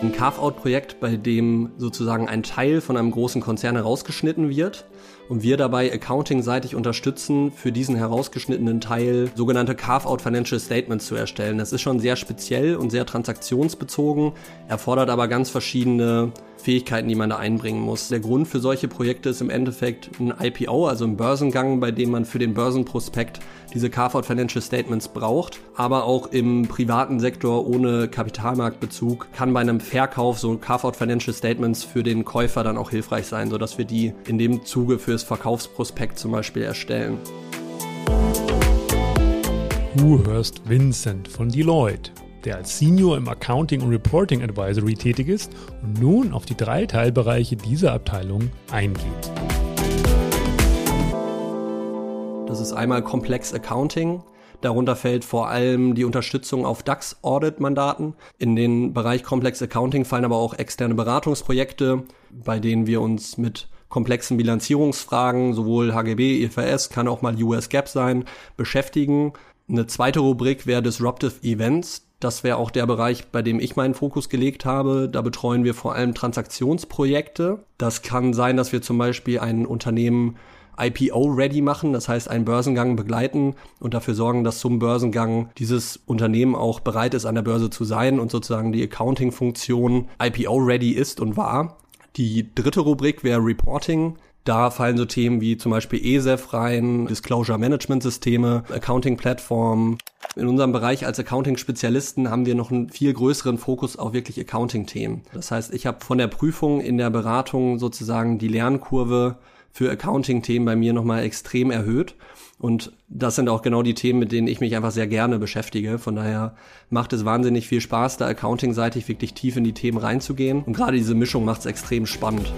Ein Carve-out-Projekt, bei dem sozusagen ein Teil von einem großen Konzern herausgeschnitten wird und wir dabei accounting-seitig unterstützen, für diesen herausgeschnittenen Teil sogenannte Carve-out Financial Statements zu erstellen. Das ist schon sehr speziell und sehr transaktionsbezogen, erfordert aber ganz verschiedene Fähigkeiten, die man da einbringen muss. Der Grund für solche Projekte ist im Endeffekt ein IPO, also ein Börsengang, bei dem man für den Börsenprospekt diese Carve-out Financial Statements braucht. Aber auch im privaten Sektor ohne Kapitalmarktbezug kann bei einem Verkauf so Carve-out Financial Statements für den Käufer dann auch hilfreich sein, sodass wir die in dem Zuge fürs Verkaufsprospekt zum Beispiel erstellen. Du hörst Vincent von Deloitte der als Senior im Accounting und Reporting Advisory tätig ist und nun auf die drei Teilbereiche dieser Abteilung eingeht. Das ist einmal Komplex Accounting. Darunter fällt vor allem die Unterstützung auf DAX-Audit-Mandaten. In den Bereich Komplex Accounting fallen aber auch externe Beratungsprojekte, bei denen wir uns mit komplexen Bilanzierungsfragen, sowohl HGB, IFRS, kann auch mal US GAAP sein, beschäftigen. Eine zweite Rubrik wäre Disruptive Events. Das wäre auch der Bereich, bei dem ich meinen Fokus gelegt habe. Da betreuen wir vor allem Transaktionsprojekte. Das kann sein, dass wir zum Beispiel ein Unternehmen IPO-ready machen, das heißt einen Börsengang begleiten und dafür sorgen, dass zum Börsengang dieses Unternehmen auch bereit ist, an der Börse zu sein und sozusagen die Accounting-Funktion IPO-ready ist und war. Die dritte Rubrik wäre Reporting. Da fallen so Themen wie zum Beispiel ESEF rein, Disclosure Management Systeme, Accounting Plattform. In unserem Bereich als Accounting-Spezialisten haben wir noch einen viel größeren Fokus auf wirklich Accounting-Themen. Das heißt, ich habe von der Prüfung in der Beratung sozusagen die Lernkurve für Accounting-Themen bei mir nochmal extrem erhöht. Und das sind auch genau die Themen, mit denen ich mich einfach sehr gerne beschäftige. Von daher macht es wahnsinnig viel Spaß, da accounting-seitig wirklich tief in die Themen reinzugehen. Und gerade diese Mischung macht es extrem spannend.